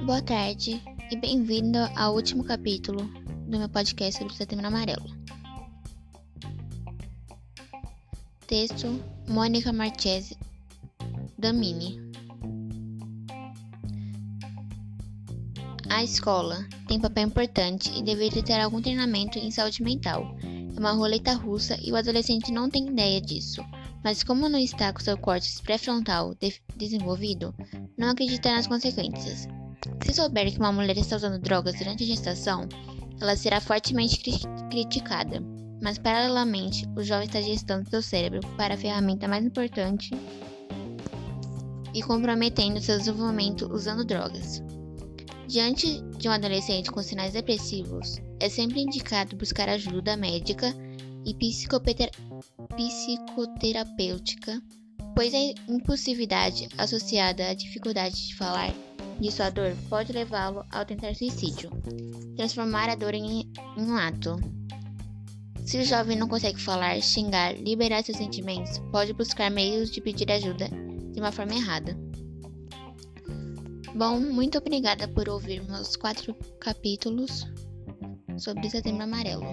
boa tarde e bem-vindo ao último capítulo do meu podcast sobre o Setembro Amarelo. Texto Mônica Marchese Damini. A escola tem papel importante e deveria ter algum treinamento em saúde mental. É uma roleta russa e o adolescente não tem ideia disso. Mas como não está com seu córtex pré-frontal de desenvolvido, não acredita nas consequências. Se souber que uma mulher está usando drogas durante a gestação, ela será fortemente cri criticada. Mas, paralelamente, o jovem está gestando seu cérebro para a ferramenta mais importante e comprometendo seu desenvolvimento usando drogas. Diante de um adolescente com sinais depressivos, é sempre indicado buscar ajuda médica e psicoterapêutica, pois a impulsividade associada à dificuldade de falar de sua dor pode levá-lo ao tentar suicídio, transformar a dor em, um ato. Se o jovem não consegue falar, xingar, liberar seus sentimentos, pode buscar meios de pedir ajuda de uma forma errada. Bom, muito obrigada por ouvir meus quatro capítulos sobre Setembro Amarelo.